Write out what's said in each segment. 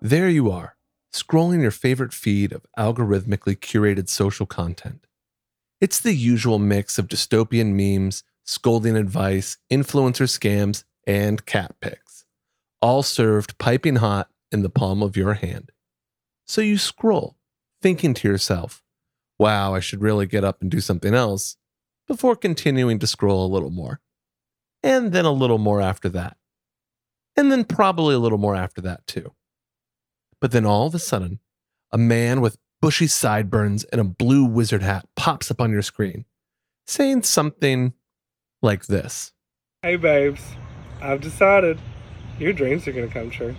There you are, scrolling your favorite feed of algorithmically curated social content. It's the usual mix of dystopian memes, scolding advice, influencer scams, and cat pics, all served piping hot in the palm of your hand. So you scroll, thinking to yourself, wow, I should really get up and do something else, before continuing to scroll a little more. And then a little more after that. And then probably a little more after that, too. But then all of a sudden, a man with bushy sideburns and a blue wizard hat pops up on your screen, saying something like this Hey, babes, I've decided your dreams are gonna come true.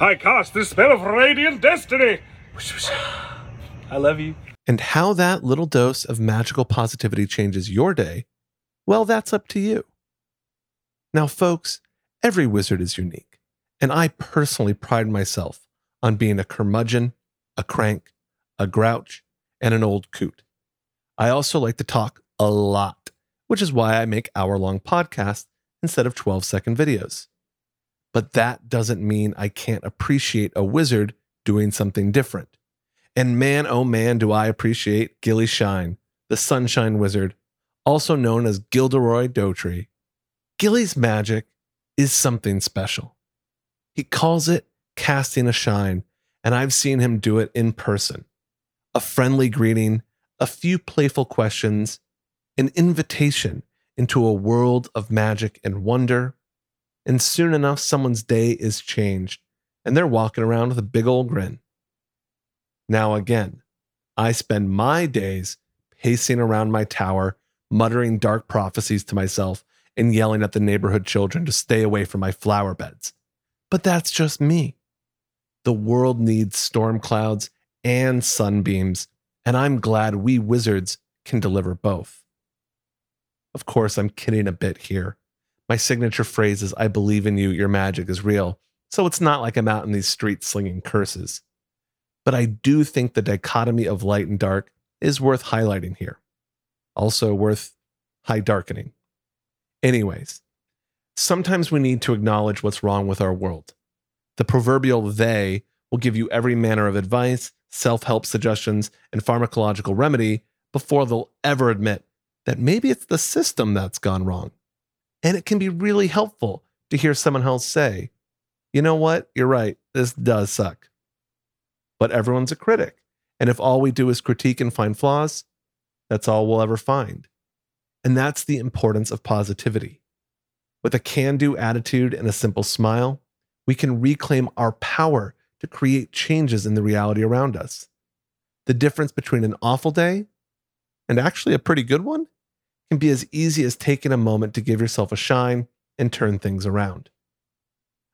I cast the spell of radiant destiny. I love you. And how that little dose of magical positivity changes your day, well, that's up to you. Now, folks, every wizard is unique, and I personally pride myself on being a curmudgeon, a crank, a grouch, and an old coot. I also like to talk a lot, which is why I make hour long podcasts instead of 12 second videos. But that doesn't mean I can't appreciate a wizard doing something different. And man, oh man, do I appreciate Gilly Shine, the Sunshine Wizard, also known as Gilderoy Dotree. Gilly's magic is something special. He calls it casting a shine, and I've seen him do it in person. A friendly greeting, a few playful questions, an invitation into a world of magic and wonder, and soon enough, someone's day is changed, and they're walking around with a big old grin. Now, again, I spend my days pacing around my tower, muttering dark prophecies to myself, and yelling at the neighborhood children to stay away from my flower beds. But that's just me. The world needs storm clouds and sunbeams, and I'm glad we wizards can deliver both. Of course, I'm kidding a bit here. My signature phrase is I believe in you, your magic is real, so it's not like I'm out in these streets slinging curses. But I do think the dichotomy of light and dark is worth highlighting here. Also worth high darkening. Anyways, sometimes we need to acknowledge what's wrong with our world. The proverbial they will give you every manner of advice, self help suggestions, and pharmacological remedy before they'll ever admit that maybe it's the system that's gone wrong. And it can be really helpful to hear someone else say, you know what, you're right, this does suck. But everyone's a critic. And if all we do is critique and find flaws, that's all we'll ever find. And that's the importance of positivity. With a can do attitude and a simple smile, we can reclaim our power to create changes in the reality around us. The difference between an awful day and actually a pretty good one can be as easy as taking a moment to give yourself a shine and turn things around.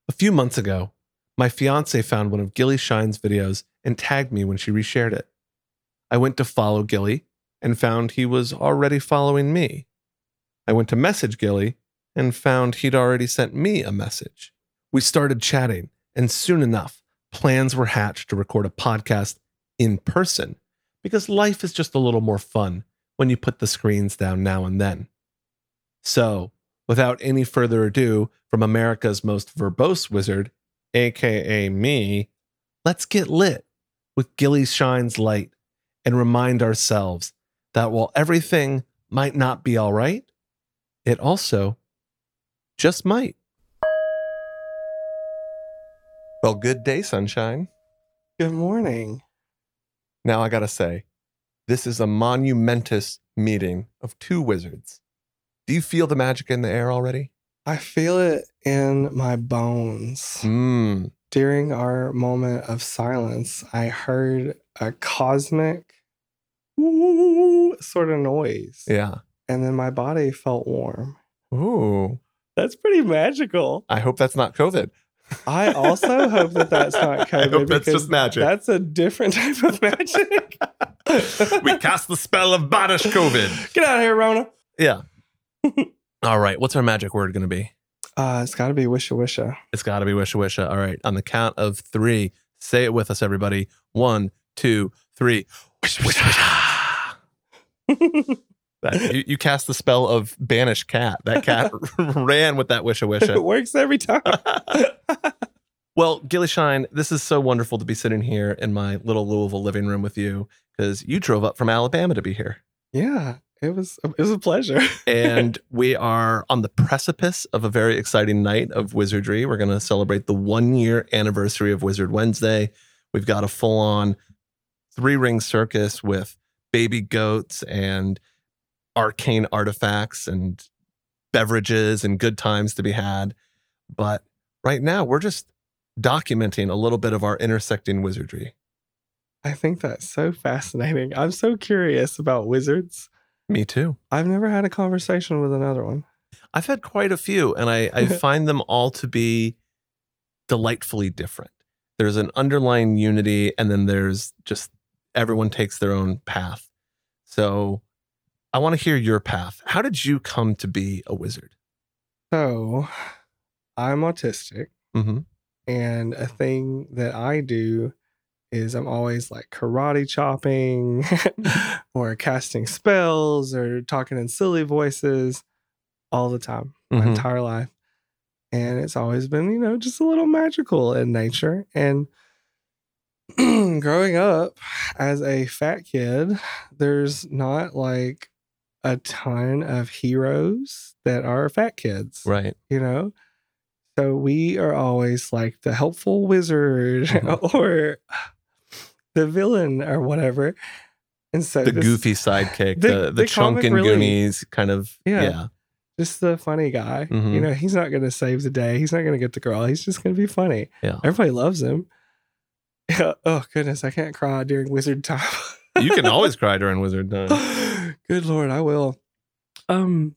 A few months ago, my fiance found one of Gilly Shine's videos and tagged me when she reshared it. I went to follow Gilly and found he was already following me. I went to message Gilly and found he'd already sent me a message. We started chatting, and soon enough, plans were hatched to record a podcast in person because life is just a little more fun when you put the screens down now and then. So, without any further ado, from America's most verbose wizard, aka me, let's get lit with Gilly Shine's light and remind ourselves that while everything might not be all right, it also just might. Well, good day, sunshine. Good morning. Now I gotta say, this is a monumentous meeting of two wizards. Do you feel the magic in the air already? I feel it in my bones. Mmm. during our moment of silence, I heard a cosmic sort of noise. Yeah. And then my body felt warm. Ooh. That's pretty magical. I hope that's not COVID. I also hope that that's not COVID. I hope that's just magic. That's a different type of magic. we cast the spell of banish COVID. Get out of here, Rona. Yeah. All right. What's our magic word going to be? Uh, it's got to be wisha wisha. It's got to be wisha wisha. All right. On the count of three, say it with us, everybody. One, two, three. Wisha wisha. That- you, you cast the spell of banish cat. That cat ran with that wisha wisha. it works every time. Well, Gilly Shine, this is so wonderful to be sitting here in my little Louisville living room with you because you drove up from Alabama to be here. yeah, it was it was a pleasure. and we are on the precipice of a very exciting night of wizardry. We're going to celebrate the one year anniversary of Wizard Wednesday. We've got a full on three ring circus with baby goats and arcane artifacts and beverages and good times to be had. But right now, we're just documenting a little bit of our intersecting wizardry. I think that's so fascinating. I'm so curious about wizards. Me too. I've never had a conversation with another one. I've had quite a few, and I, I find them all to be delightfully different. There's an underlying unity, and then there's just everyone takes their own path. So I want to hear your path. How did you come to be a wizard? So, I'm autistic, hmm and a thing that I do is I'm always like karate chopping or casting spells or talking in silly voices all the time, my Mhm. entire life. And it's always been, you know, just a little magical in nature. And growing up as a fat kid, there's not like a ton of heroes that are fat kids Right. you know so we are always like the helpful wizard Mhm. or the villain or whatever and so The this- goofy sidekick, the- the, the, the chunk and relief. Goonies kind of. Yeah. Yeah. just the funny guy Mhm. you know he's not going to save the day he's not going to get the girl he's just going to be funny Yeah. everybody loves him yeah. oh goodness i can't cry during wizard time You can always cry during wizard time. Good lord, I will. Um,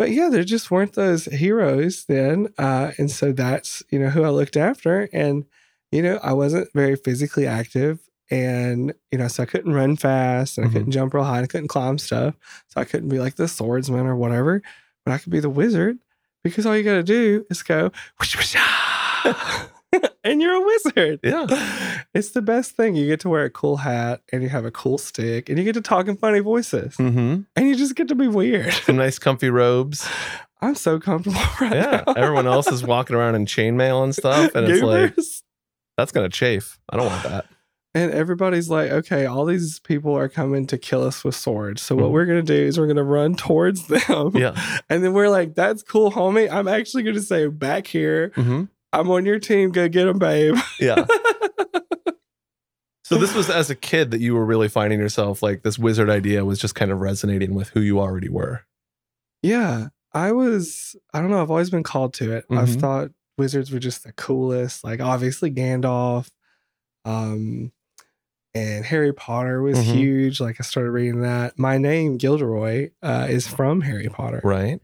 but yeah, there just weren't those heroes then, uh, and so that's you know who I looked after, and you know I wasn't very physically active, and you know so I couldn't run fast, and Mhm. I couldn't jump real high, I couldn't climb stuff, so I couldn't be like the swordsman or whatever, but I could be the wizard because all you got to do is go, "Whoosh, whoosh, ah," and you're a wizard. Yeah. It's the best thing. You get to wear a cool hat and you have a cool stick and you get to talk in funny voices hmm and you just get to be weird. Some nice comfy robes. I'm so comfortable right Yeah. now. Everyone else is walking around in chainmail and stuff. And it's like, that's going to chafe. I don't want that. and everybody's like, okay, all these people are coming to kill us with swords. So what Mhm. we're gonna do is we're gonna run towards them. Yeah. And then we're like, that's cool, homie. I'm actually gonna say back here. hmm I'm on your team. Go get them, babe. Yeah. So this was as a kid that you were really finding yourself like this wizard idea was just kind of resonating with who you already were. Yeah, I was. I don't know. I've always been called to it. I've Mhm. thought wizards were just the coolest. Like obviously Gandalf, um, and Harry Potter was Mhm. huge. Like I started reading that. My name Gilderoy uh, is from Harry Potter, Right.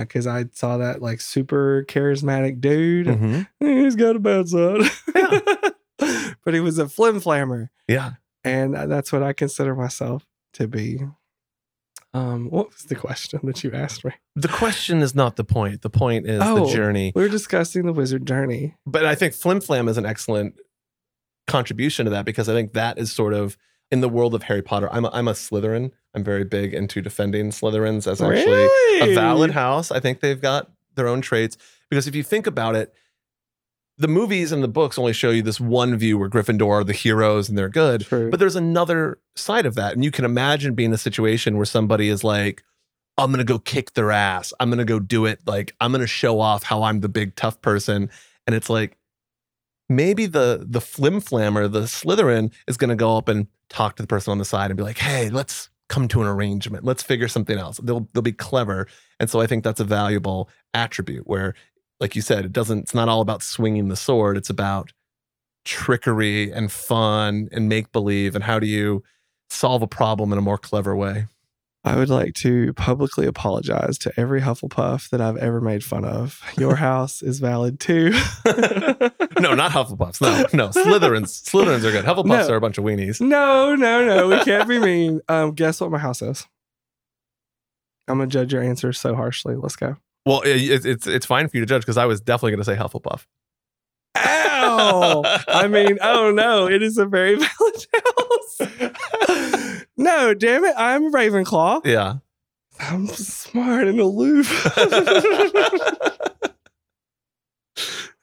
Because I saw that like super charismatic dude. hmm He's got a bad side. Yeah. but he was a flim flammer, Yeah. and that's what I consider myself to be. Um, what was the question that you asked me? The question is not the point. The point is Oh. the journey. We were discussing the wizard journey. But I think Flim Flam is an excellent contribution to that because I think that is sort of in the world of Harry Potter. I'm a, I'm a Slytherin. I'm very big into defending Slytherins as actually Really? a valid house. I think they've got their own traits because if you think about it, the movies and the books only show you this one view where Gryffindor are the heroes and they're good. True. But there's another side of that. And you can imagine being in a situation where somebody is like, I'm going to go kick their ass. I'm going to go do it. Like, I'm going to show off how I'm the big tough person. And it's like, maybe the the flim flammer, the Slytherin, is going to go up and talk to the person on the side and be like, hey, let's come to an arrangement. Let's figure something else. They'll, they'll be clever. And so I think that's a valuable attribute where like you said, it doesn't. It's not all about swinging the sword. It's about trickery and fun and make believe. And how do you solve a problem in a more clever way? I would like to publicly apologize to every Hufflepuff that I've ever made fun of. Your house is valid too. no, not Hufflepuffs. No, no. Slytherins. Slytherins are good. Hufflepuffs No. are a bunch of weenies. No, no, no. We can't be mean. Um, guess what my house is? I'm gonna judge your answer so harshly. Let's go. Well, it, it's it's fine for you to judge because I was definitely going to say Hufflepuff. Ow! I mean, oh no, it is a very valid house. No, damn it, I'm Ravenclaw. Yeah. I'm smart and aloof.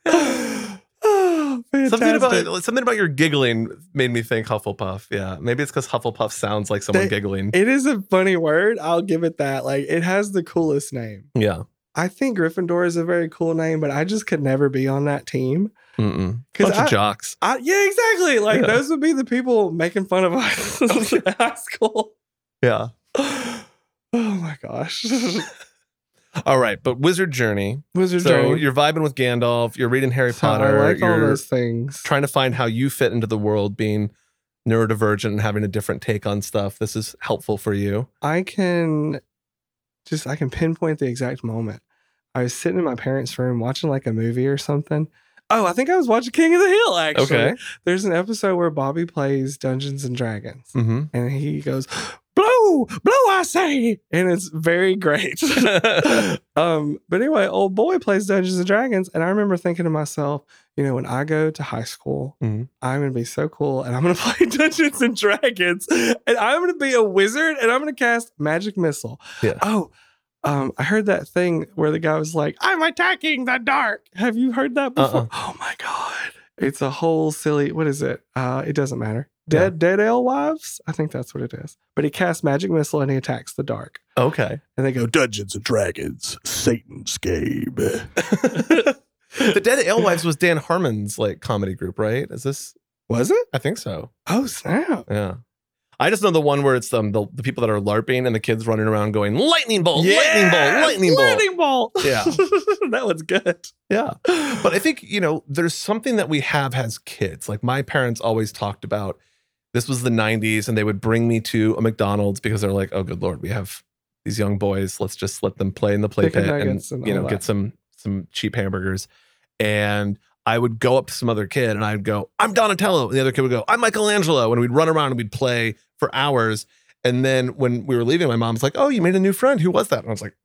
oh, Something about something about your giggling made me think Hufflepuff. Yeah, maybe it's because Hufflepuff sounds like someone They- giggling. It is a funny word. I'll give it that. Like, it has the coolest name. yeah. I think Gryffindor is a very cool name, but I just could never be on that team. Mm-mm. Bunch I- of jocks. I, yeah, exactly. Like Yeah. those would be the people making fun of us high school. Yeah. oh my gosh. All right, but Wizard Journey. Wizard so Journey. you're vibing with Gandalf. You're reading Harry So Potter. I like all those things. trying to find how you fit into the world, being neurodivergent and having a different take on stuff. This is helpful for you. I can just I can pinpoint the exact moment. I was sitting in my parents' room watching like a movie or something. Oh, I think I was watching King of the Hill actually. Okay. There's an episode where Bobby plays Dungeons and Dragons Mm-hmm. and he goes, Blow, blow, I say. And it's very great. um, but anyway, old boy plays Dungeons and Dragons, and I remember thinking to myself, you know, when I go to high school, Mhm. I'm gonna be so cool, and I'm gonna play Dungeons and Dragons, and I'm gonna be a wizard, and I'm gonna cast Magic Missile. Yeah. Oh, um, I heard that thing where the guy was like, "I'm attacking the dark." Have you heard that before? Uh-uh. Oh my god, it's a whole silly. What is it? Uh, it doesn't matter. Yeah. Dead, dead alewives. I think that's what it is. But he casts magic missile and he attacks the dark. Okay. And they go Dungeons and Dragons, Satan's game. the Dead Alewives was Dan Harmon's like comedy group, right? Is this? Was it? I think so. Oh snap! Yeah. I just know the one where it's um, the, the people that are LARPing and the kids running around going, lightning bolt, lightning bolt, lightning bolt. lightning bolt. Yeah. that was good. Yeah. But I think, you know, there's something that we have as kids. Like my parents always talked about this was the 90s and they would bring me to a McDonald's because they're like, oh, good Lord, we have these young boys. Let's just let them play in the play Chicken pit and, and you know, that. get some some cheap hamburgers. And I would go up to some other kid and I'd go, I'm Donatello. And the other kid would go, I'm Michelangelo. And we'd run around and we'd play for hours. And then when we were leaving, my mom's like, Oh, you made a new friend. Who was that? And I was like,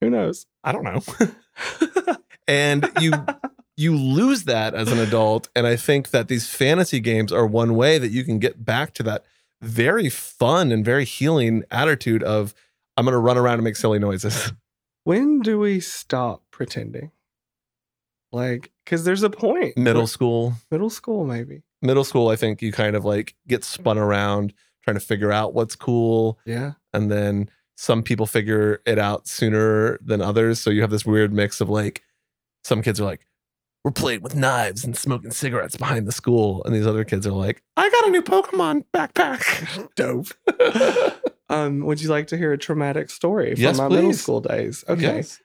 Who knows? I don't know. and you you lose that as an adult and i think that these fantasy games are one way that you can get back to that very fun and very healing attitude of i'm going to run around and make silly noises when do we stop pretending? Like, because there's a point. middle school middle school, maybe. middle school i think you kind of like get spun around trying to figure out what's cool Yeah. and then some people figure it out sooner than others so you have this weird mix of like some kids are like we're playing with knives and smoking cigarettes behind the school and these other kids are like i got a new pokemon backpack Dope. um, would you like to hear a traumatic story from Yes, my middle school days? Okay. Yes.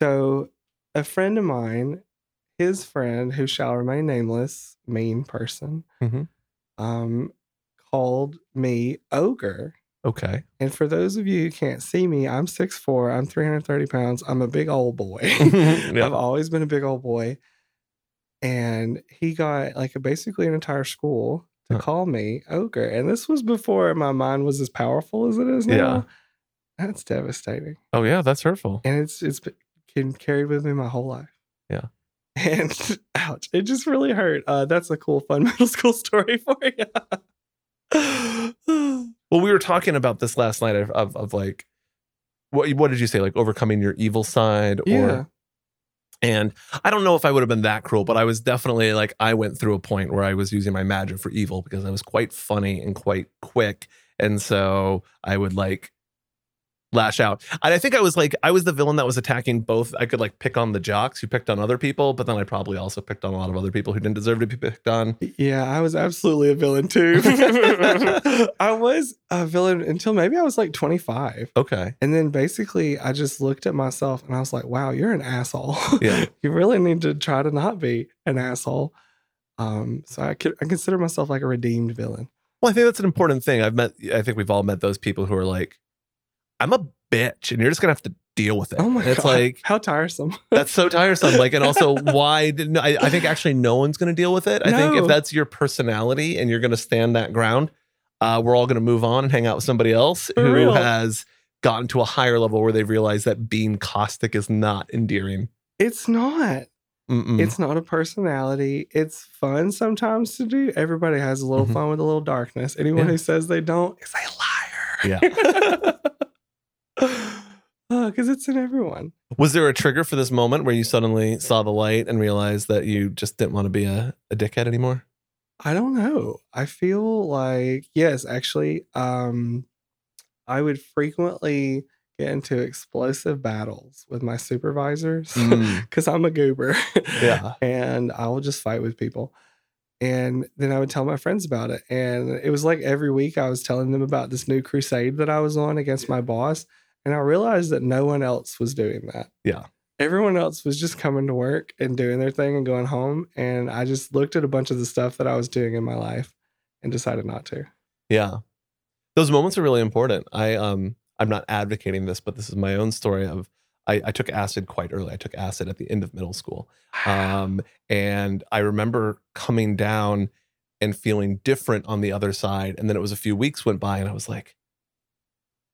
So, a friend of mine, his friend, who shall remain nameless, mean person, Mhm. um, called me ogre. okay And for those of you who can't see me, I'm 6'4, I'm 330 pounds, I'm a big old boy. I've always been a big old boy. And he got like a, basically an entire school to Huh. call me ogre. And this was before my mind was as powerful as it is now. Yeah. That's devastating. oh yeah that's hurtful And it's it's been carried with me my whole life. Yeah. And ouch, it just really hurt. Uh, that's a cool, fun middle school story for you. well we were talking about this last night of, of, of like what, what did you say like overcoming your evil side or yeah. And I don't know if I would have been that cruel, but I was definitely like, I went through a point where I was using my magic for evil because I was quite funny and quite quick. And so I would like lash out. And I think I was like, I was the villain that was attacking both. I could like pick on the jocks who picked on other people, but then I probably also picked on a lot of other people who didn't deserve to be picked on. Yeah, I was absolutely a villain too. I was a villain until maybe I was like 25. Okay. And then basically I just looked at myself and I was like, wow, you're an asshole. Yeah. you really need to try to not be an asshole. Um, so I could I consider myself like a redeemed villain. Well, I think that's an important thing. I've met, I think we've all met those people who are like, I'm a bitch and you're just going to have to deal with it. Oh my it's god. like, how tiresome. that's so tiresome. Like, and also, why didn't I? I think actually no one's going to deal with it. I think if that's your personality and you're going to stand that ground, uh, we're all going to move on and hang out with somebody else For who real. has gotten to a higher level where they've realized that being caustic is not endearing. It's not. Mm-mm. It's not a personality. It's fun sometimes to do. Everybody has a little Mhm. fun with a little darkness. Anyone Yeah. who says they don't is a liar. Because it's in everyone. Was there a trigger for this moment where you suddenly saw the light and realized that you just didn't want to be a, a dickhead anymore? I don't know. I feel like yes, actually, um, I would frequently get into explosive battles with my supervisors Mm. because I'm a goober. Yeah. and I will just fight with people. And then I would tell my friends about it. And it was like every week I was telling them about this new crusade that I was on against my boss. And I realized that no one else was doing that. Yeah. Everyone else was just coming to work and doing their thing and going home. And I just looked at a bunch of the stuff that I was doing in my life and decided not to. Yeah. Those moments are really important. I um I'm not advocating this, but this is my own story of I, I took acid quite early. I took acid at the end of middle school. Um, and I remember coming down and feeling different on the other side. And then it was a few weeks went by and I was like,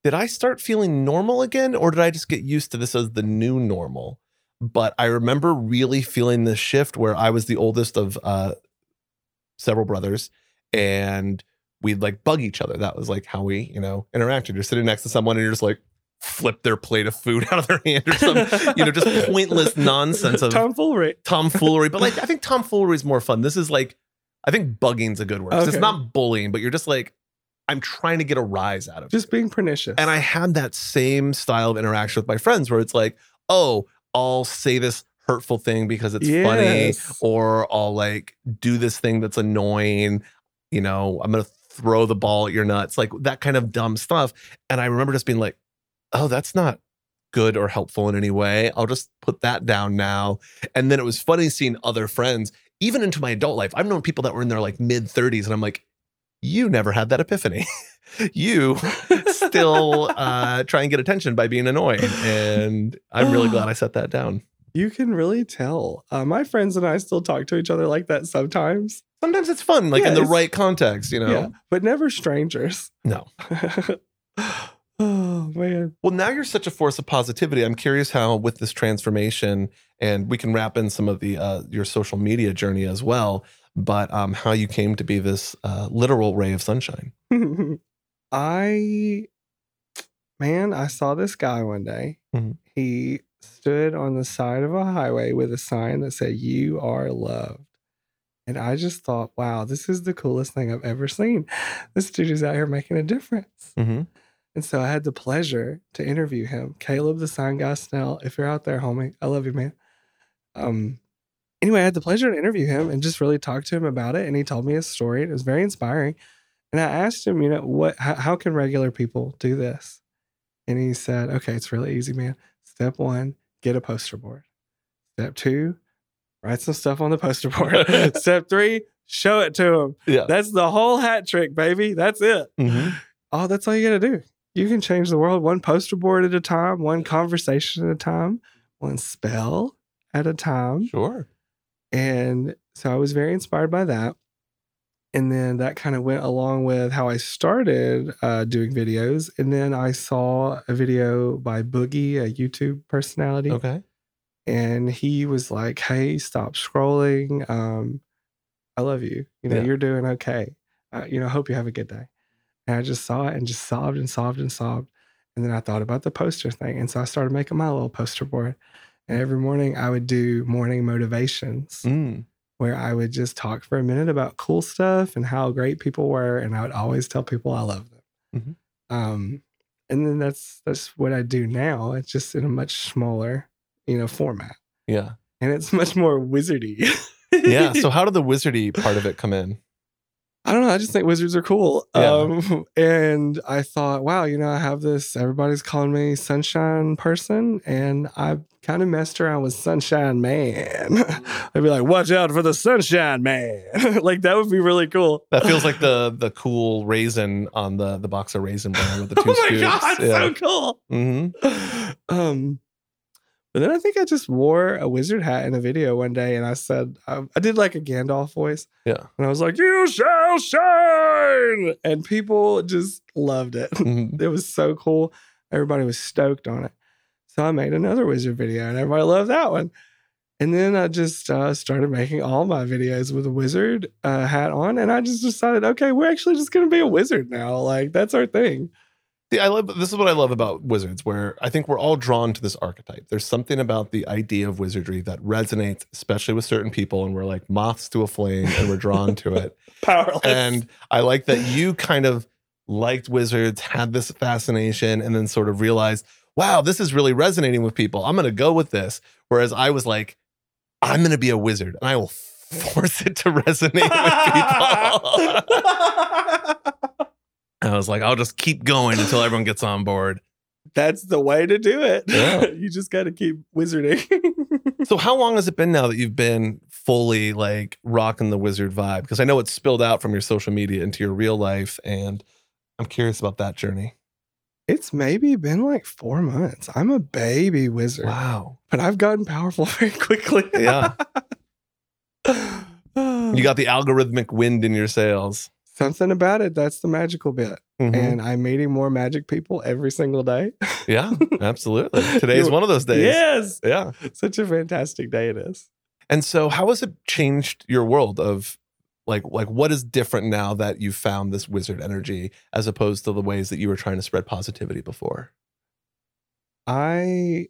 did I start feeling normal again? Or did I just get used to this as the new normal? But I remember really feeling this shift where I was the oldest of uh, several brothers and we'd like bug each other. That was like how we, you know, interacted. You're sitting next to someone and you're just like flip their plate of food out of their hand or some, you know, just pointless nonsense of tomfoolery. tomfoolery. But like, I think tomfoolery is more fun. This is like, I think bugging's a good word. 'cause It's not bullying, but you're just like, I'm trying to get a rise out of Just being pernicious. And I had that same style of interaction with my friends where it's like, oh, I'll say this hurtful thing because it's funny or I'll like do this thing that's annoying. You know, I'm gonna throw the ball at your nuts, like that kind of dumb stuff. And I remember just being like, oh, that's not good or helpful in any way. I'll just put that down now. And then it was funny seeing other friends, even into my adult life. I've known people that were in their like mid 30s, and I'm like, you never had that epiphany. you still uh, try and get attention by being annoying. And I'm really glad I set that down. You can really tell. Uh, my friends and I still talk to each other like that sometimes. Sometimes it's fun, like in the right context, you know? Yeah, but never strangers. No. oh man. Well, now you're such a force of positivity. I'm curious how, with this transformation, and we can wrap in some of the uh, your social media journey as well, but um, how you came to be this uh, literal ray of sunshine. I man, I saw this guy one day. Mhm. He stood on the side of a highway with a sign that said "You are loved." And I just thought, wow, this is the coolest thing I've ever seen. This dude is out here making a difference. Mm-hmm. And so I had the pleasure to interview him. Caleb the sign guy Snell, if you're out there, homie, I love you, man. Um anyway, I had the pleasure to interview him and just really talk to him about it. And he told me his story. It was very inspiring. And I asked him, you know, what how, how can regular people do this? And he said, okay, it's really easy, man. Step one, get a poster board. Step two, write some stuff on the poster board. Step three, show it to him. Yeah. That's the whole hat trick, baby. That's it. Mm-hmm. Oh, that's all you got to do. You can change the world one poster board at a time, one conversation at a time, one spell at a time. Sure. And so I was very inspired by that. And then that kind of went along with how I started uh, doing videos. And then I saw a video by Boogie, a YouTube personality Okay. and he was like, "Hey, stop scrolling. Um, I love you. You know, Yeah. you're doing okay. Uh, you know, hope you have a good day." And I just saw it and just sobbed and sobbed and sobbed. And then I thought about the poster thing, and so I started making my little poster board. And every morning I would do morning motivations Mm. where I would just talk for a minute about cool stuff and how great people were, and I would always tell people I love them. Mhm. Um, and then that's that's what I do now. It's just in a much smaller, you know, format, Yeah. and it's much more wizardy. Yeah. So how did the wizardy part of it come in? I don't know. I just think wizards are cool. Yeah. Um, and I thought, wow, you know, I have this, everybody's calling me sunshine person. And I kind of messed around with sunshine man. I'd be like, watch out for the sunshine man. like that would be really cool. That feels like the the cool raisin on the the box of raisin bran with the two oh my scoops. God, yeah. so cool. hmm Um, but then I think I just wore a wizard hat in a video one day, and I said I, I did like a Gandalf voice, Yeah. and I was like, "You shall shine," and people just loved it. Mhm. it was so cool. Everybody was stoked on it. So I made another wizard video, and everybody loved that one. And then I just uh, started making all my videos with a wizard uh, hat on, and I just decided, okay, we're actually just going to be a wizard now. Like that's our thing. See, I love this is what I love about wizards, where I think we're all drawn to this archetype. There's something about the idea of wizardry that resonates, especially with certain people, and we're like moths to a flame, and we're drawn to it. Powerless. And I like that you kind of liked wizards, had this fascination, and then sort of realized, wow, this is really resonating with people. I'm going to go with this. Whereas I was like, I'm going to be a wizard, and I will force it to resonate with people. I was like, I'll just keep going until everyone gets on board. That's the way to do it. Yeah. you just got to keep wizarding. So, how long has it been now that you've been fully like rocking the wizard vibe? Because I know it's spilled out from your social media into your real life, and I'm curious about that journey. it's maybe been like four months. I'm a baby wizard, Wow. but I've gotten powerful very quickly. Yeah. You got the algorithmic wind in your sails. Something about it. That's the magical bit. Mhm. And I'm meeting more magic people every single day. yeah, absolutely. Today's one of those days. Yes. Yeah. Such a fantastic day it is. And so how has it changed your world of like like what is different now that you found this wizard energy as opposed to the ways that you were trying to spread positivity before? I,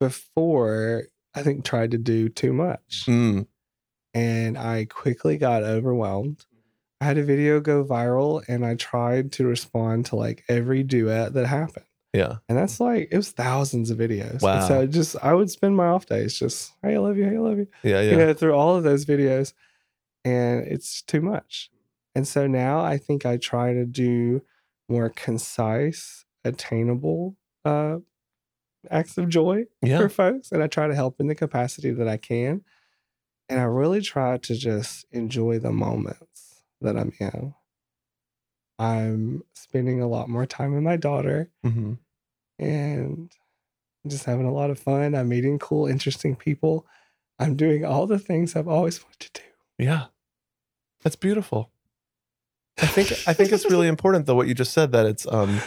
before, I think tried to do too much. Mm, and I quickly got overwhelmed. I had a video go viral and I tried to respond to like every duet that happened. yeah. And that's like, it was thousands of videos. Wow. And so just, I would spend my off days just, hey, I love you, hey, I love you, Yeah, yeah. you know, through all of those videos. And it's too much. And so now I think I try to do more concise, attainable uh, acts of joy Yeah. for folks and I try to help in the capacity that I can. And I really try to just enjoy the moments that I'm in. I'm spending a lot more time with my daughter hmm and just having a lot of fun. I'm meeting cool, interesting people. I'm doing all the things I've always wanted to do. Yeah. That's beautiful. I think I think it's really important though what you just said that it's um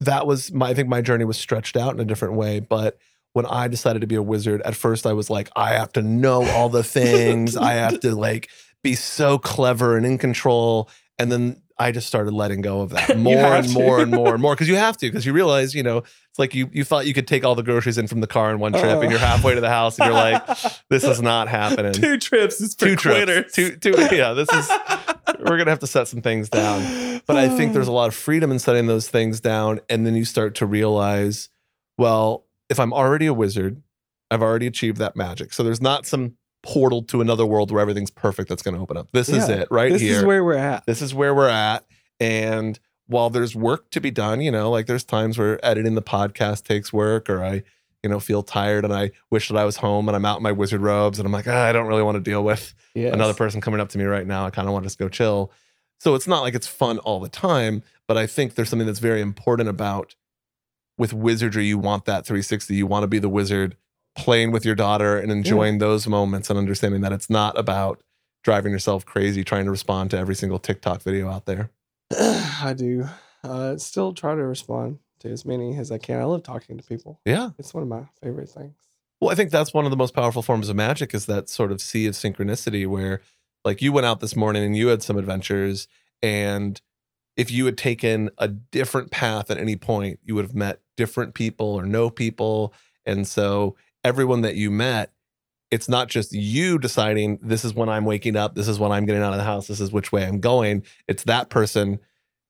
that was my I think my journey was stretched out in a different way, but when I decided to be a wizard, at first I was like, I have to know all the things. I have to like be so clever and in control. And then I just started letting go of that more and more and more and more because you have to because you realize, you know, it's like you you thought you could take all the groceries in from the car in one trip Oh. and you're halfway to the house and you're like, this is not happening Two trips is two quitters. trips. Two, two, yeah, this is, we're going to have to set some things down. But I think there's a lot of freedom in setting those things down. And then you start to realize, well, if I'm already a wizard, I've already achieved that magic. So there's not some portal to another world where everything's perfect that's going to open up. This is it right this is where we're at. this is where we're at. And while there's work to be done, you know, like there's times where editing the podcast takes work or I, you know, feel tired and I wish that I was home and I'm out in my wizard robes and I'm like, ah, I don't really want to deal with Yes. another person coming up to me right now. I kind of want to just go chill. So it's not like it's fun all the time, but I think there's something that's very important about with wizardry. You want that 360. You want to be the wizard playing with your daughter and enjoying those moments and understanding that it's not about driving yourself crazy trying to respond to every single TikTok video out there. I do. Uh, still try to respond to as many as I can. I love talking to people. Yeah. It's one of my favorite things. Well, I think that's one of the most powerful forms of magic is that sort of sea of synchronicity where like you went out this morning and you had some adventures and if you had taken a different path at any point, you would have met different people or know people. And so everyone that you met, it's not just you deciding this is when I'm waking up, this is when I'm getting out of the house, this is which way I'm going. It's that person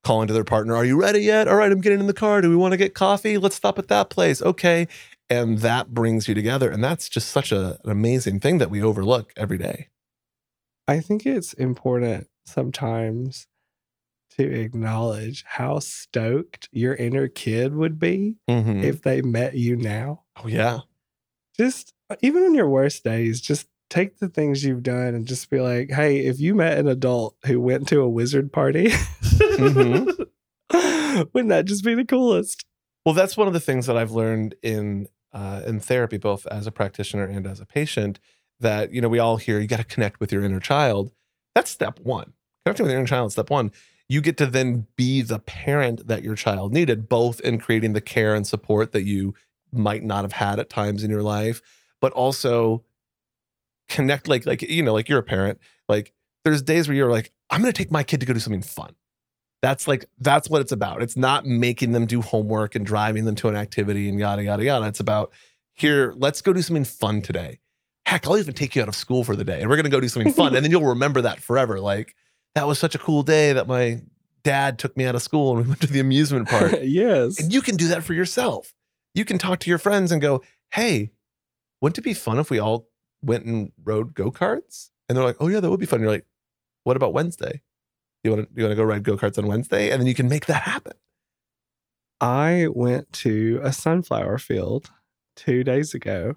calling to their partner, Are you ready yet? All right, I'm getting in the car. Do we want to get coffee? Let's stop at that place. Okay. And that brings you together. And that's just such a, an amazing thing that we overlook every day. I think it's important sometimes to acknowledge how stoked your inner kid would be Mhm. if they met you now. oh, yeah. Just uh, even on your worst days, just take the things you've done and just be like, hey, if you met an adult who went to a wizard party, Mhm. wouldn't that just be the coolest? Well, that's one of the things that I've learned in uh, in therapy, both as a practitioner and as a patient. That you know, we all hear you got to connect with your inner child. That's step one. Connecting with your inner child, is step one. You get to then be the parent that your child needed, both in creating the care and support that you might not have had at times in your life, but also connect like like you know, like you're a parent. Like there's days where you're like, I'm gonna take my kid to go do something fun. That's like that's what it's about. It's not making them do homework and driving them to an activity and yada yada yada. It's about here, let's go do something fun today. Heck, I'll even take you out of school for the day and we're gonna go do something fun. and then you'll remember that forever. Like that was such a cool day that my dad took me out of school and we went to the amusement park. yes. And you can do that for yourself. You can talk to your friends and go, hey, wouldn't it be fun if we all went and rode go-karts? And they're like, oh yeah, that would be fun. You're like, what about Wednesday? You want to you want to go ride go-karts on Wednesday? And then you can make that happen. I went to a sunflower field two days ago.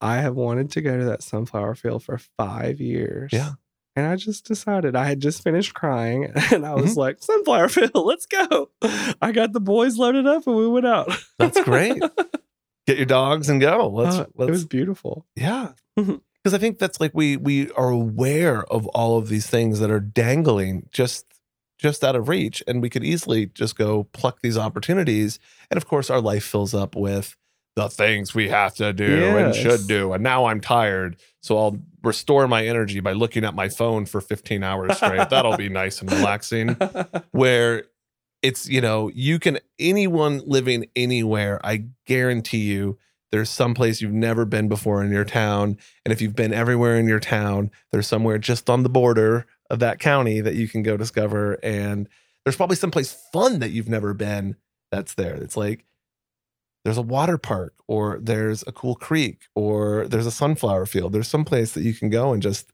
I have wanted to go to that sunflower field for five years. Yeah. And I just decided I had just finished crying and I Mm-hmm. was like, Sunflower Field, let's go. I got the boys loaded up and we went out. That's great. Get your dogs and go. Let's Uh, let's it was beautiful. Yeah. Because I think that's like we we are aware of all of these things that are dangling just just out of reach. And we could easily just go pluck these opportunities. And of course, our life fills up with the things we have to do and should do. And now I'm tired. So I'll restore my energy by looking at my phone for 15 hours straight. That'll be nice and relaxing. Where it's you know you can anyone living anywhere i guarantee you there's some place you've never been before in your town. And if you've been everywhere in your town there's somewhere just on the border of that county that you can go discover. And there's probably someplace fun that you've never been that's there. It's like there's a water park or there's a cool creek or there's a sunflower field there's some place that you can go and just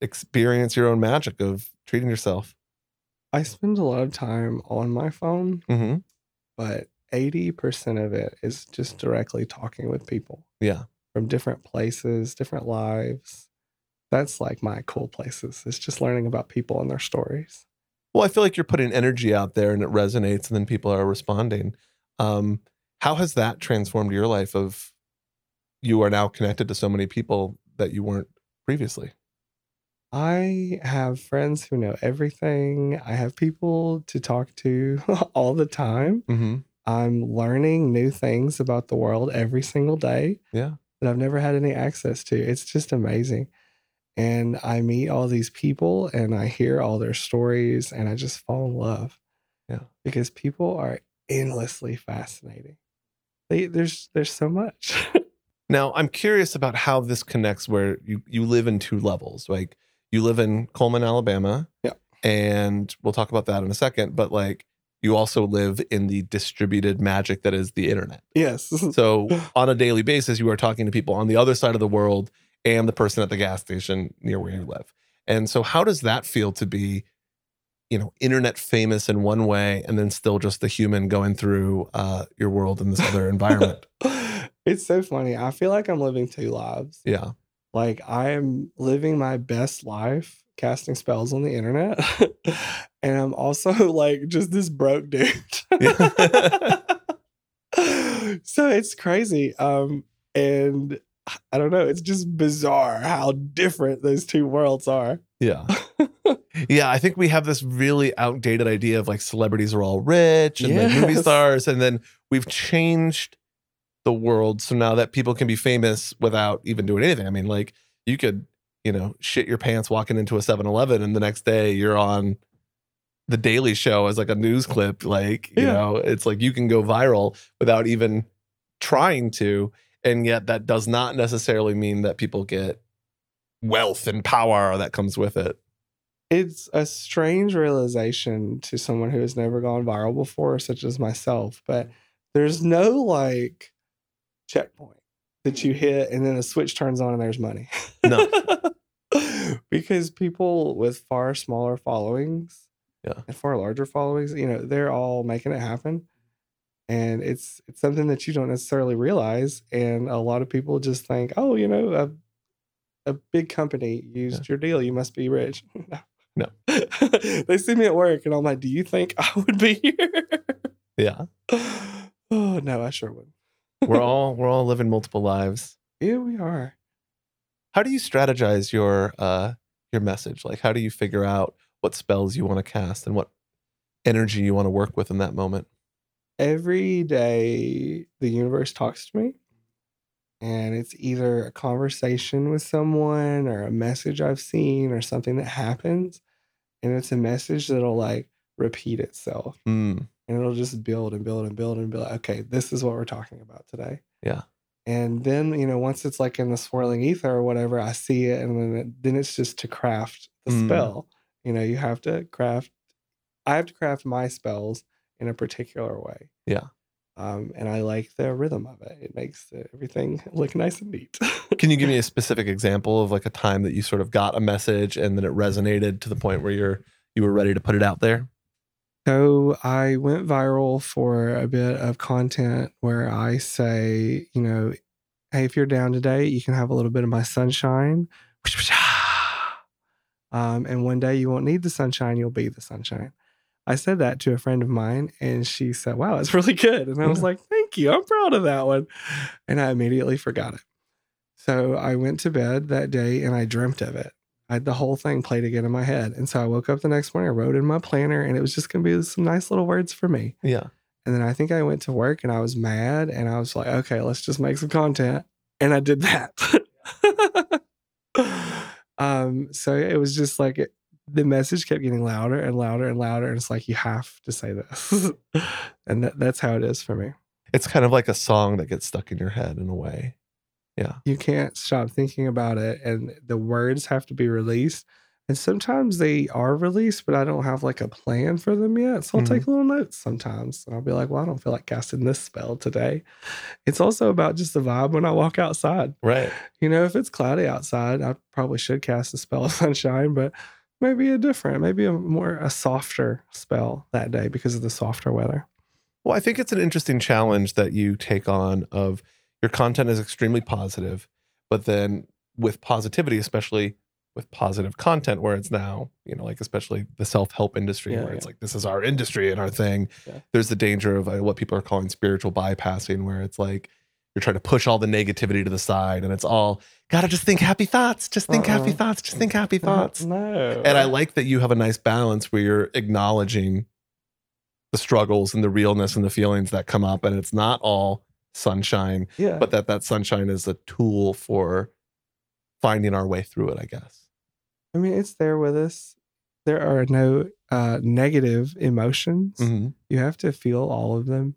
experience your own magic of treating yourself I spend a lot of time on my phone, mm-hmm. but 80% of it is just directly talking with people yeah from different places, different lives. That's like my cool places. It's just learning about people and their stories. Well, I feel like you're putting energy out there and it resonates, and then people are responding. Um, how has that transformed your life? Of you are now connected to so many people that you weren't previously. I have friends who know everything. I have people to talk to all the time. Mm-hmm. I'm learning new things about the world every single day Yeah. that I've never had any access to. It's just amazing. And I meet all these people and I hear all their stories and I just fall in love. Yeah. Because people are endlessly fascinating. They, there's there's so much. Now, I'm curious about how this connects. Where you you live in two levels, like you live in Cullman, Alabama. Yeah. And we'll talk about that in a second. But like you also live in the distributed magic that is the internet. yes. So on a daily basis, you are talking to people on the other side of the world and the person at the gas station near where you live. And so how does that feel to be, you know, internet famous in one way and then still just the human going through uh, your world in this other environment? it's so funny. I feel like I'm living two lives. Yeah. Like I am living my best life casting spells on the internet. and I'm also like just this broke dude. So it's crazy. Um and I don't know, it's just bizarre how different those two worlds are. Yeah. Yeah, I think we have this really outdated idea of like celebrities are all rich and like movie stars, and then we've changed the world so now that people can be famous without even doing anything. I mean, like you could, you know, shit your pants walking into a 7-Eleven and the next day you're on the Daily Show as like a news clip. Like, you Yeah. know, it's like you can go viral without even trying to. And yet that does not necessarily mean that people get wealth and power that comes with it. It's a strange realization to someone who has never gone viral before, such as myself. But there's no like checkpoint that you hit and then a switch turns on and there's money. No. because people with far smaller followings Yeah. and far larger followings, you know, they're all making it happen. And it's it's something that you don't necessarily realize. And a lot of people just think, oh, you know, a, a big company used your deal. You must be rich. No. they see me at work and I'm like, do you think I would be here? Yeah. oh no, I sure would. We're all we're all living multiple lives. Here we are. How do you strategize your uh your message? Like how do you figure out what spells you want to cast and what energy you want to work with in that moment? every day the universe talks to me and it's either a conversation with someone or a message i've seen or something that happens and it's a message that'll like repeat itself Mm, and it'll just build and build and build and build okay this is what we're talking about today Yeah. and then you know once it's like in the swirling ether or whatever i see it and then it, then it's just to craft the Mm. spell you know you have to craft i have to craft my spells in a particular way Yeah. Um, and i like the rhythm of it it makes everything look nice and neat Can you give me a specific example of like a time that you sort of got a message and then it resonated to the point where you're you were ready to put it out there? So I went viral for a bit of content where I say, you know, hey, if you're down today, you can have a little bit of my sunshine. Um, and one day you won't need the sunshine, you'll be the sunshine. I said that to a friend of mine, and she said, Wow, that's really good. And I was Yeah. like, Thank you. I'm proud of that one. And I immediately forgot it. So I went to bed that day and I dreamt of it. I had the whole thing played again in my head. And so I woke up the next morning, I wrote in my planner, and it was just going to be some nice little words for me. Yeah. And then I think I went to work and I was mad and I was like, okay, let's just make some content. And I did that. um, so it was just like it, the message kept getting louder and louder and louder. And it's like, you have to say this. and that, that's how it is for me. It's kind of like a song that gets stuck in your head in a way. Yeah. You can't stop thinking about it. And the words have to be released. And sometimes they are released, but I don't have like a plan for them yet. So I'll Mhm. take little notes sometimes. And I'll be like, well, I don't feel like casting this spell today. It's also about just the vibe when I walk outside. Right. You know, if it's cloudy outside, I probably should cast a spell of sunshine, but maybe a different, maybe a more a softer spell that day because of the softer weather. Well, I think it's an interesting challenge that you take on of your content is extremely positive, but then with positivity, especially with positive content where it's now, you know, like especially the self-help industry Yeah, where it's like this is our industry and our thing. Yeah. There's the danger of uh, what people are calling spiritual bypassing where it's like you're trying to push all the negativity to the side and it's all got to just think happy thoughts, just think happy Uh-uh. thoughts, just think happy thoughts. No. And I like that you have a nice balance where you're acknowledging the struggles and the realness and the feelings that come up. And it's not all sunshine, yeah. but that that sunshine is a tool for finding our way through it, I guess. I mean, it's there with us. There are no uh, negative emotions. Mhm. You have to feel all of them.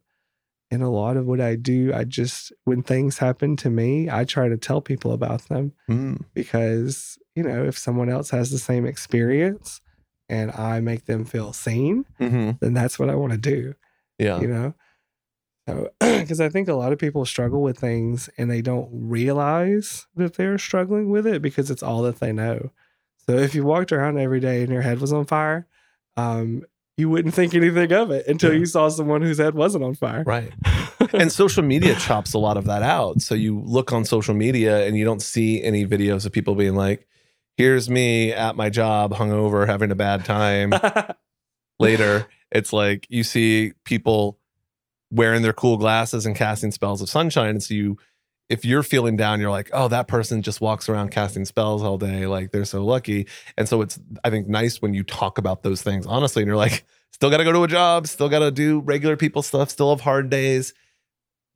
And a lot of what I do, I just, when things happen to me, I try to tell people about them Mm. because, you know, if someone else has the same experience and I make them feel seen, Mhm. then that's what I want to do, Yeah. you know? So, because I think a lot of people struggle with things and they don't realize that they're struggling with it because it's all that they know. So, if you walked around every day and your head was on fire, um, you wouldn't think anything of it until Yeah. you saw someone whose head wasn't on fire. Right. And social media chops a lot of that out. So you look on social media and you don't see any videos of people being like, here's me at my job, hungover, having a bad time. later it's like you see people wearing their cool glasses and casting spells of sunshine and so you if you're feeling down you're like oh that person just walks around casting spells all day like they're so lucky and so it's i think nice when you talk about those things honestly and you're like still got to go to a job still got to do regular people stuff still have hard days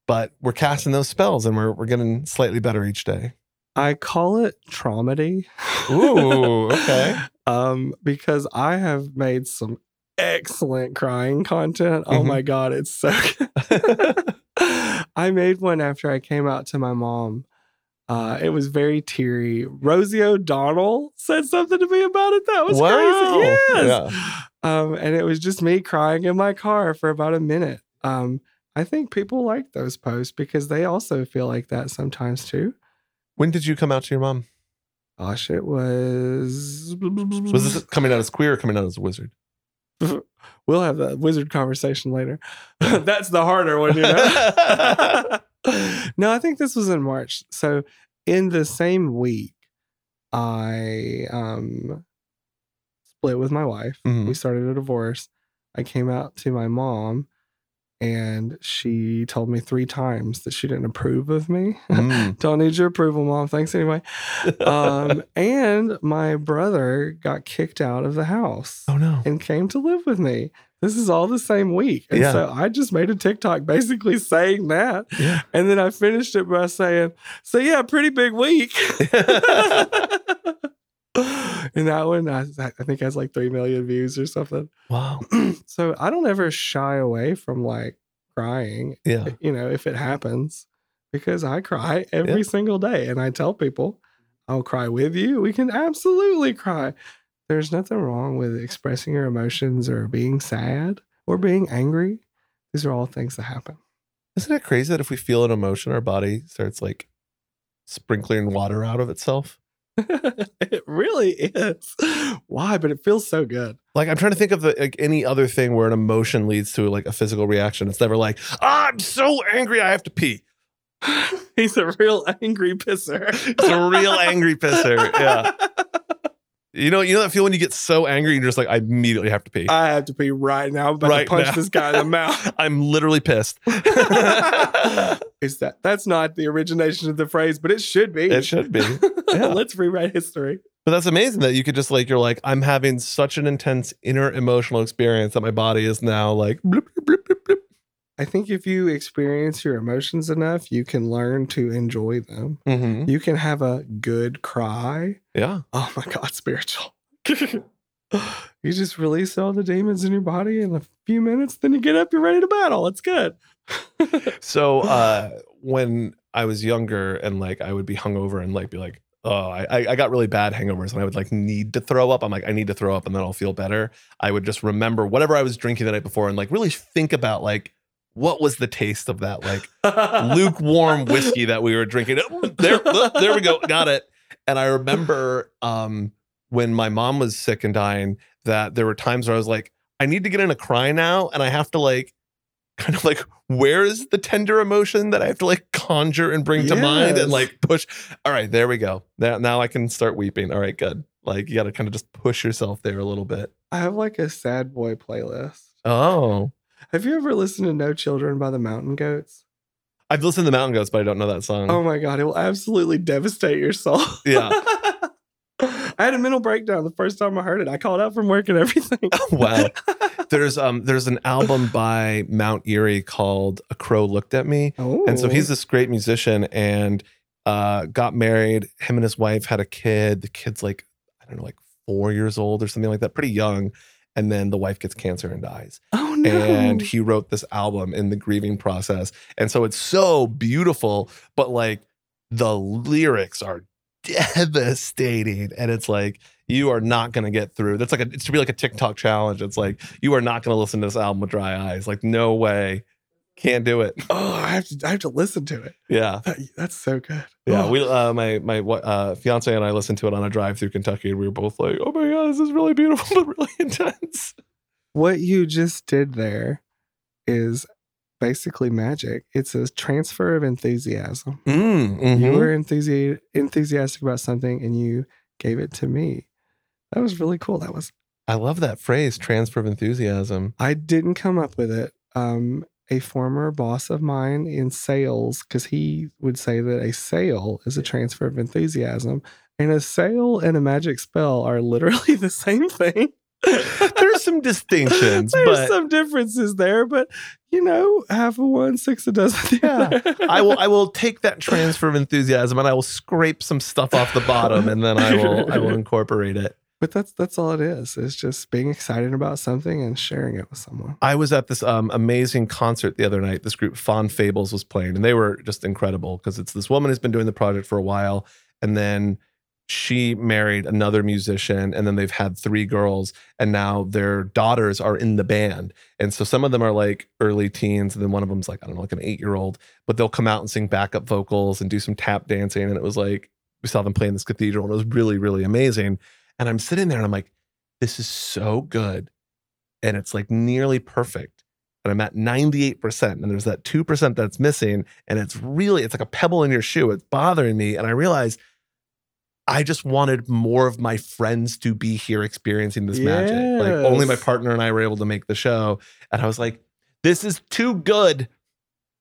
but we're casting those spells and we're, we're getting slightly better each day I call it traumedy. Ooh, okay. um, because I have made some excellent crying content. Oh Mhm. my god, it's so good. I made one after I came out to my mom Uh, it was very teary. Rosie O'Donnell said something to me about it. That was Wow. crazy. Yes. Yeah. Um, and it was just me crying in my car for about a minute. Um, I think people like those posts because they also feel like that sometimes too. When did you come out to your mom? Gosh, it was. Was this coming out as queer or coming out as a wizard? We'll have that wizard conversation later. That's the harder one, you know. no, I think this was in March. So in the same week, I um split with my wife. Mhm. We started a divorce. I came out to my mom and she told me three times that she didn't approve of me. Mm. Don't need your approval, mom. Thanks anyway. Um, and my brother got kicked out of the house oh no. and came to live with me. This is all the same week. And Yeah. so I just made a TikTok basically saying that. Yeah. And then I finished it by saying, So yeah, pretty big week. and that one, I, I think has like 3 million views or something. wow. so I don't ever shy away from like crying, Yeah. you know, if it happens, because I cry every Yeah. single day. And I tell people, I'll cry with you. We can absolutely cry. There's nothing wrong with expressing your emotions or being sad or being angry. These are all things that happen. Isn't it crazy that if we feel an emotion, our body starts like sprinkling water out of itself? it really is. Why? But it feels so good. Like I'm trying to think of the, like any other thing where an emotion leads to like a physical reaction. It's never like, "Ah, I'm so angry, I have to pee. He's a real angry pisser. It's a real angry pisser. Yeah. You know, you know that feeling when you get so angry, you're just like, I immediately have to pee. I have to pee right now. I'm about Right to punch now. this guy in the mouth. I'm literally pissed. Is that that's not the origination of the phrase, but it should be. it should be. Yeah. Let's rewrite history. But that's amazing that you could just like, you're like, I'm having such an intense inner emotional experience that my body is now like, bloop, bloop, bloop, bloop, bloop. I think if you experience your emotions enough, you can learn to enjoy them. Mhm. You can have a good cry. Yeah. Oh my God, spiritual. you just release all the demons in your body in a few minutes, then you get up, you're ready to battle. It's good. So uh, when I was younger and like I would be hungover and like be like, oh, I I got really bad hangovers and I would like need to throw up. I'm like, I need to throw up and then I'll feel better. I would just remember whatever I was drinking the night before and like really think about like what was the taste of that like lukewarm whiskey that we were drinking. There, there we go, got it. And I remember um, when my mom was sick and dying, that there were times where I was like, I need to get in a cry now, and I have to like, kind of like, where is the tender emotion that I have to like conjure and bring to mind and like push? All right, there we go. Now, now I can start weeping. All right, good. Like you got to kind of just push yourself there a little bit. I have like a sad boy playlist. Oh, Have you ever listened to No Children by the Mountain Goats? I've listened to the Mountain Goats, but I don't know that song. Oh my God, it will absolutely devastate your soul. Yeah. I had a mental breakdown the first time I heard it. I called out from work and everything. wow. there's um there's an album by Mount Eerie called A Crow Looked at Me. Oh. And so he's this great musician and uh got married. Him and his wife had a kid. The kid's like, I don't know, like four years old or something like that, pretty young. And then the wife gets cancer and dies. Oh no. And he wrote this album in the grieving process. And so it's so beautiful, but like the lyrics are devastating. And it's like, you are not going to get through. That's like a, it's to be like a TikTok challenge. It's like, you are not going to listen to this album with dry eyes. Like, no way. Can't do it. oh, I have to I have to listen to it. Yeah. That- that's so good. Yeah. Oh. We, uh, my, my, uh, fiance and I listened to it on a drive through Kentucky and we were both like, oh my God, this is really beautiful, but really intense. What you just did there is basically magic. It's a transfer of enthusiasm. Mm, You mhm. were enthusi- enthusiastic about something and you gave it to me. That was really cool. That was I love that phrase, transfer of enthusiasm. I didn't come up with it. Um, a former boss of mine in sales, because he would say that a sale is a transfer of enthusiasm, and a sale and a magic spell are literally the same thing. There's some distinctions, There's but some differences there, but you know, half of one, six a dozen. Yeah. I will I will take that transfer of enthusiasm and I will scrape some stuff off the bottom and then I will I will incorporate it. But that's that's all it is. It's just being excited about something and sharing it with someone. I was at this um, amazing concert the other night. This group, Fond Fables, was playing, and they were just incredible because it's this woman who's been doing the project for a while, and then she married another musician, and then they've had three girls, and now their daughters are in the band. And so some of them are like early teens, and then one of them's like, I don't know, like an eight year old, but they'll come out and sing backup vocals and do some tap dancing. And it was like, we saw them play in this cathedral, and it was really, really amazing. And I'm sitting there and I'm like, this is so good. And it's like nearly perfect. And I'm at 98%. And there's that 2% that's missing. And it's really, it's like a pebble in your shoe. It's bothering me. And I realized I just wanted more of my friends to be here experiencing this magic. Like only my partner and I were able to make the show. And I was like, this is too good.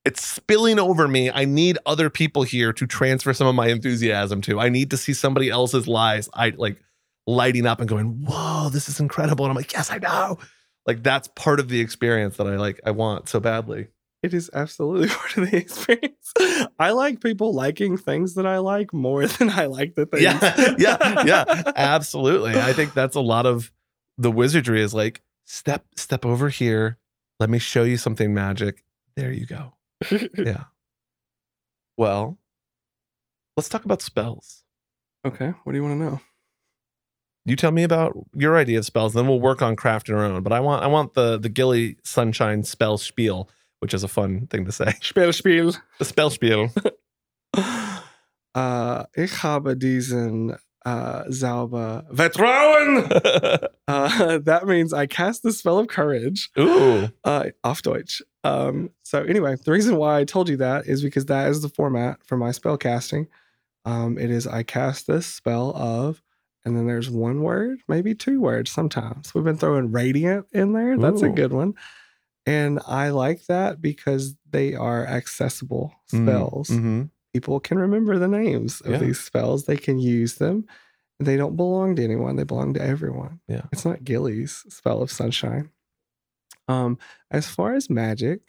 It's spilling over me. I need other people here to transfer some of my enthusiasm to. I need to see somebody else's lives. I like lighting up and going, whoa, this is incredible. And I'm like, yes, I know. Like that's part of the experience that I like, I want so badly. It is absolutely part of the experience. I like people liking things that I like more than I like the things. Yeah, yeah, yeah, absolutely. I think that's a lot of the wizardry is like step step over here. Let me show you something magic. There you go. Yeah. Well, let's talk about spells. okay. What do you want to know? You tell me about your idea of spells, then we'll work on crafting our own. But I want I want the the Gilly Sunshine spell spiel, which is a fun thing to say. Spiel, spiel. The spell spiel. Uh, ich habe diesen uh, Zauber Vertrauen. Uh, that means I cast the spell of courage. Ooh. uh, off Deutsch. Um, so anyway, the reason why I told you that is because that is the format for my spell casting. Um, it is I cast this spell of, and then there's one word, maybe two words sometimes. We've been throwing radiant in there. That's a good one. And I like that because they are accessible Mm, spells. mhm. People can remember the names of Yeah. these spells. They can use them. They don't belong to anyone. They belong to everyone. Yeah. It's not Gilly's spell of sunshine. Um, as far as magic,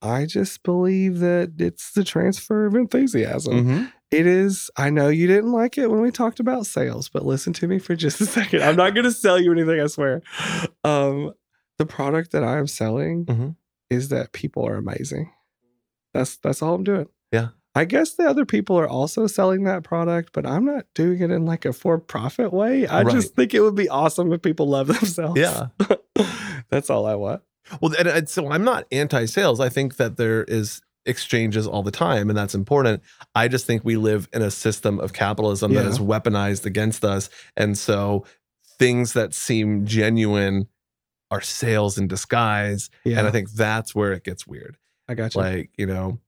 I just believe that it's the transfer of enthusiasm. Mhm. It is, I know you didn't like it when we talked about sales, but listen to me for just a second. I'm not gonna sell you anything, I swear. Um, the product that I am selling Mhm. is that people are amazing. That's that's all I'm doing. Yeah. I guess the other people are also selling that product, but I'm not doing it in like a for-profit way. I Right. just think it would be awesome if people love themselves. Yeah. That's all I want. Well, and, and so I'm not anti-sales. I think that there is exchanges all the time, and that's important. I just think we live in a system of capitalism that Yeah. is weaponized against us, and so things that seem genuine are sales in disguise. Yeah. And I think that's where it gets weird. I got you. Like you know,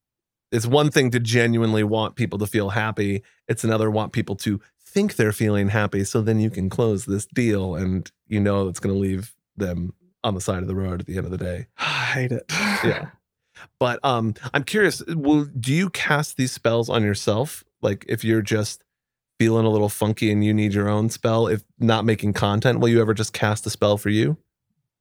it's one thing to genuinely want people to feel happy. It's another want people to think they're feeling happy, so then you can close this deal, and you know it's going to leave them on the side of the road at the end of the day. I hate it. Yeah. But um, I'm curious. Will do you cast these spells on yourself? Like if you're just feeling a little funky and you need your own spell, if not making content, will you ever just cast a spell for you?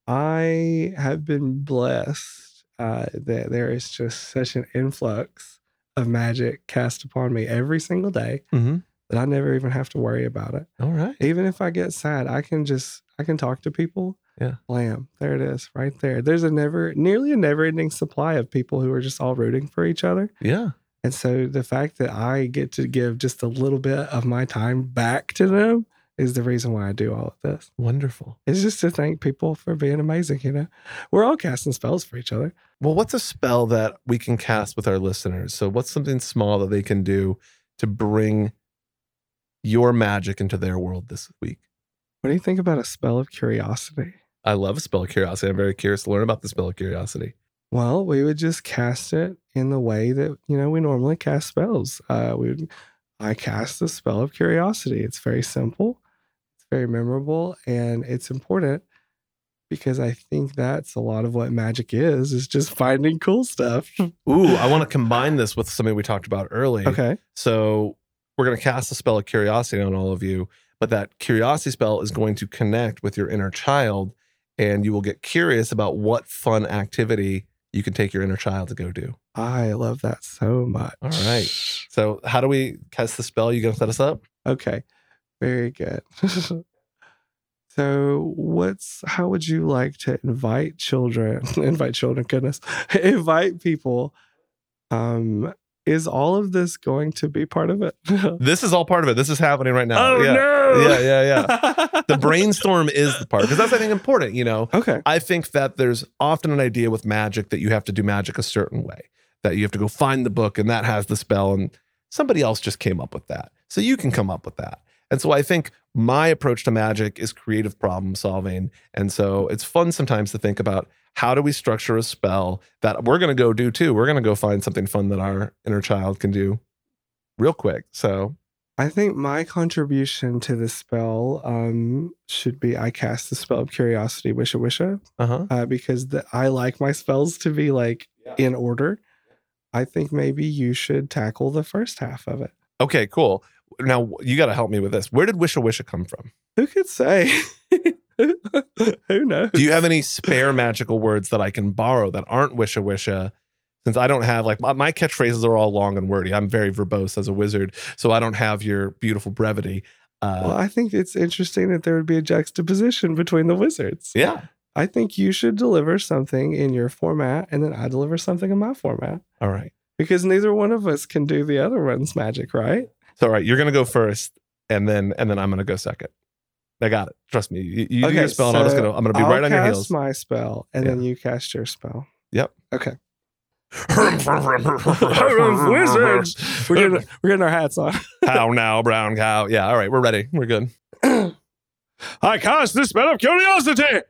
I have been blessed uh, that there is just such an influx of magic cast upon me every single day Mm-hmm. that I never even have to worry about it. All right. Even if I get sad, I can just I can talk to people. Yeah. Blam. There it is, right there. There's a never nearly a never-ending supply of people who are just all rooting for each other. Yeah. And so the fact that I get to give just a little bit of my time back to them is the reason why I do all of this. Wonderful. It's just to thank people for being amazing, you know. We're all casting spells for each other. Well, what's a spell that we can cast with our listeners? So, what's something small that they can do to bring your magic into their world this week? What do you think about a spell of curiosity? I love a spell of curiosity. I'm very curious to learn about the spell of curiosity. Well, we would just cast it in the way that you know we normally cast spells. Uh, we would, I cast the spell of curiosity. It's very simple, it's very memorable, and it's important because I think that's a lot of what magic is: is just finding cool stuff. Ooh, I want to combine this with something we talked about earlier. okay, So we're going to cast a spell of curiosity on all of you, but that curiosity spell is going to connect with your inner child, and you will get curious about what fun activity you can take your inner child to go do. I love that so much. All right. So, how do we cast the spell? You going to set us up? Okay. Very good. So, what's how would you like to invite children? invite children, goodness, invite people. Um, is all of this going to be part of it? This is all part of it. This is happening right now. oh yeah. no! Yeah, yeah, yeah. The brainstorm is the part because that's I think important. You know, Okay. I think that there's often an idea with magic that you have to do magic a certain way, that you have to go find the book and that has the spell, and somebody else just came up with that. So you can come up with that. And so I think my approach to magic is creative problem solving. And so it's fun sometimes to think about how do we structure a spell that we're going to go do too. We're going to go find something fun that our inner child can do real quick. So I think my contribution to the spell um, should be I cast the spell of curiosity, wisha wisha, uh-huh. uh, because the, I like my spells to be like in order. I think maybe you should tackle the first half of it. Okay, cool. Now you got to help me with this. Where did Wisha Wisha come from? Who could say? Who knows? Do you have any spare magical words that I can borrow that aren't Wisha Wisha? Since I don't have like my, my catchphrases are all long and wordy. I'm very verbose as a wizard, so I don't have your beautiful brevity. Uh, well, I think it's interesting that there would be a juxtaposition between the wizards. yeah. I think you should deliver something in your format, and then I deliver something in my format All right. because neither one of us can do the other one's magic, right? So all right, you're gonna go first, and then and then I'm gonna go second. I got it. Trust me. You, you do your spell, and I'm just gonna I'm gonna be I'll right on your cast heels. my spell, and then you cast your spell. Yep. Okay. Wizards. We're getting we're getting our hats on. How now, brown cow? Yeah. All right, we're ready. We're good. I cast the spell of curiosity.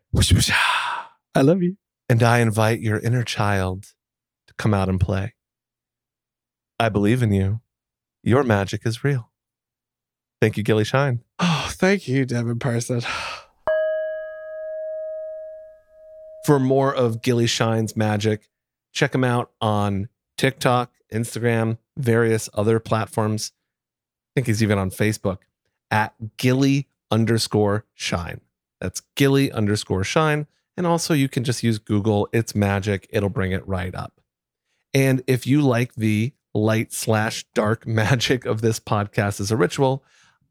I love you. And I invite your inner child to come out and play. I believe in you. Your magic is real. Thank you, Gilly Shine. Oh, thank you, Devin Person. For more of Gilly Shine's magic, check him out on TikTok, Instagram, various other platforms. I think he's even on Facebook at Gilly underscore shine. That's Gilly underscore shine. And also, you can just use Google It's Magic, it'll bring it right up. And if you like the light slash dark magic of this podcast as a ritual,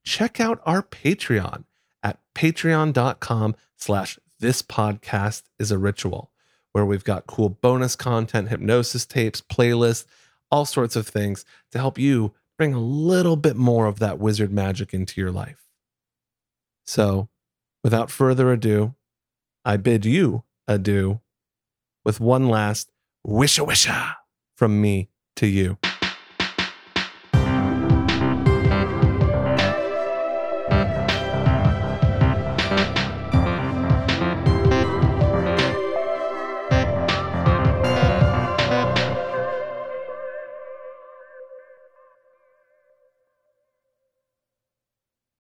check out our Patreon at patreon.com slash this podcast is a ritual, where we've got cool bonus content, hypnosis tapes, playlists, all sorts of things to help you bring a little bit more of that wizard magic into your life. So, without further ado, I bid you adieu with one last wisha wisha from me to you.